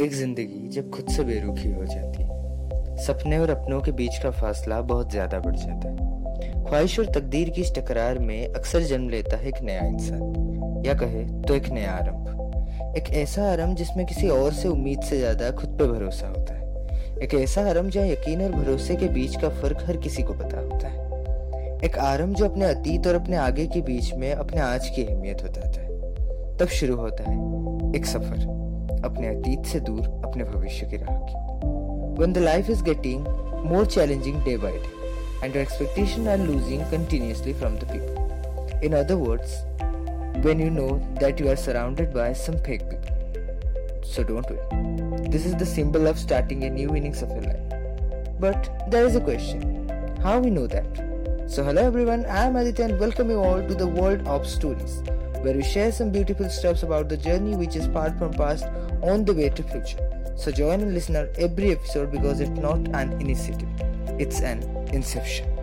एक ज़िंदगी जब खुद से बेरुखी हो जाती है सपने और अपनों के बीच का फासला बहुत ज़्यादा बढ़ जाता है। ख्वाहिश और तकदीर की इस टकरार में अक्सर जन्म लेता है एक नया इंसान, या कहे तो एक नया आरंभ। एक ऐसा आरंभ जिसमें किसी और से उम्मीद से ज़्यादा खुद पे भरोसा होता है। एक ऐसा आरंभ जहाँ यकीन और भरोसे के बीच का फ़र्क हर किसी को पता होता है। एक आरंभ जो अपने अतीत और अपने आगे के बीच में अपने आज की अहमियत बताता है। तब शुरू होता है एक सफ़र। अपने अतीत से दूर, अपने भविष्य की राह की। One the life is getting more challenging day by day and expectation are losing continuously from the people in other words when you know that you are surrounded by some people so don't way this is the symbol of starting a new innings of life but there is a question how we know that so hello every one I am and welcome you all to the world of stories where we share some beautiful stuffs about the journey which is part from past on the way to future. So join and listen out every episode because it's not an initiative, it's an inception.